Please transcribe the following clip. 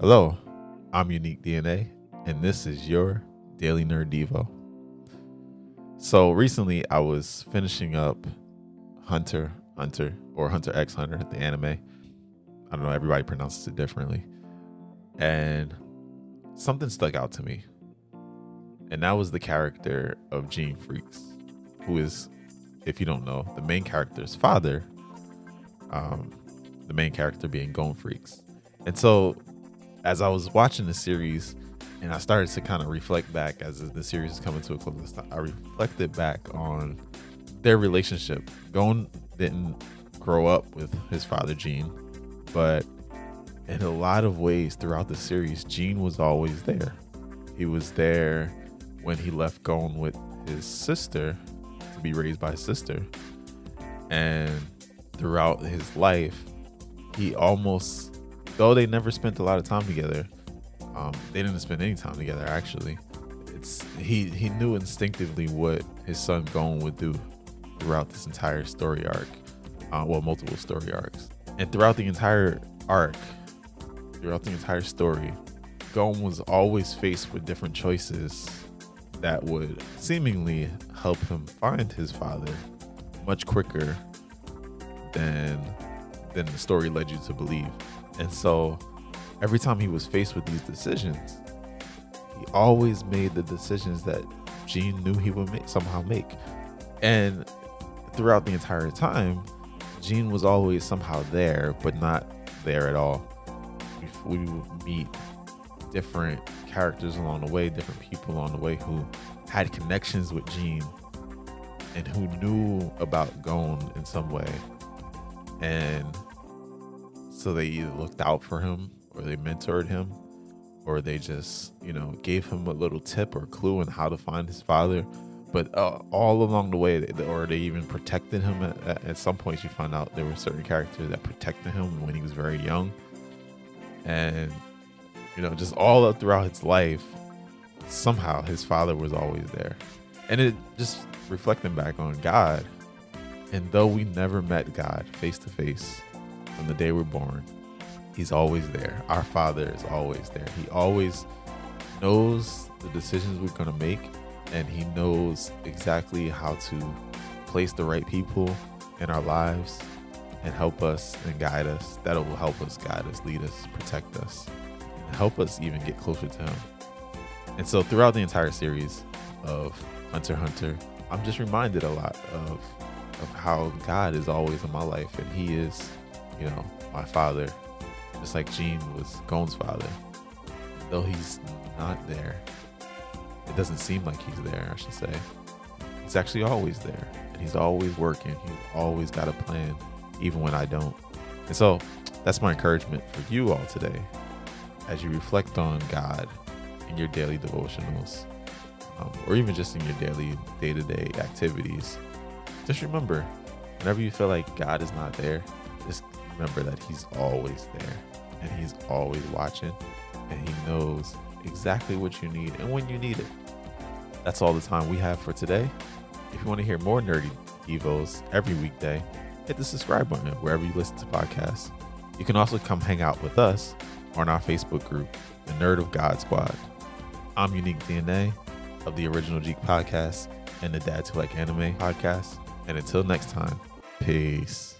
Hello, I'm Unique DNA, and this is your Daily Nerd Devo. So recently, I was finishing up Hunter Hunter or Hunter X Hunter, the anime. I don't know, everybody pronounces it differently. And something stuck out to me. And that was the character of Gene Freecss, who is, if you don't know, the main character's father. Um, the main character being Gon Freecss. And so as I was watching the series and I started to kind of reflect back as the series is coming to a close, I reflected back on their relationship. Gon didn't grow up with his father Gene, but in a lot of ways throughout the series, Gene was always there. He was there when he left Gon with his sister to be raised by his sister. And throughout his life, he almost though they never spent a lot of time together, um, they didn't spend any time together actually. It's he he knew instinctively what his son Gon would do throughout this entire story arc, uh, well, multiple story arcs, and throughout the entire arc, throughout the entire story, Gon was always faced with different choices that would seemingly help him find his father much quicker than than the story led you to believe. And so every time he was faced with these decisions, he always made the decisions that Gene knew he would make, somehow make. And throughout the entire time, Gene was always somehow there, but not there at all. We, would meet different characters along the way, different people along the way who had connections with Gene and who knew about Gon in some way. And so they either looked out for him or they mentored him or they just, you know, gave him a little tip or clue on how to find his father. But uh, all along the way, or they even protected him. At, at some points, you find out there were certain characters that protected him when he was very young. And, you know, just all throughout his life, somehow his father was always there. And it just reflecting back on God. And though we never met God face to face, from the day we're born. He's always there. Our Father is always there. He always knows the decisions we're going to make, and He knows exactly how to place the right people in our lives and help us and guide us. That will help us, guide us, lead us, protect us, and help us even get closer to Him. And so, throughout the entire series of Hunter Hunter, I'm just reminded a lot of of how God is always in my life, and He is you know, my father, just like Gene was Gon's father. Though he's not there, it doesn't seem like he's there, I should say. He's actually always there. And he's always working. He's always got a plan, even when I don't. And so that's my encouragement for you all today as you reflect on God in your daily devotionals, um, or even just in your daily day to day activities. Just remember, whenever you feel like God is not there, remember that He's always there and He's always watching and He knows exactly what you need and when you need it. That's all the time we have for today. If you want to hear more nerdy Devos every weekday, hit the subscribe button wherever you listen to podcasts. You can also come hang out with us on our Facebook group, the Nerd of God Squad. I'm Unique DNA of the Original Geek Podcast and the Dads Who Like Anime podcast. And until next time, peace.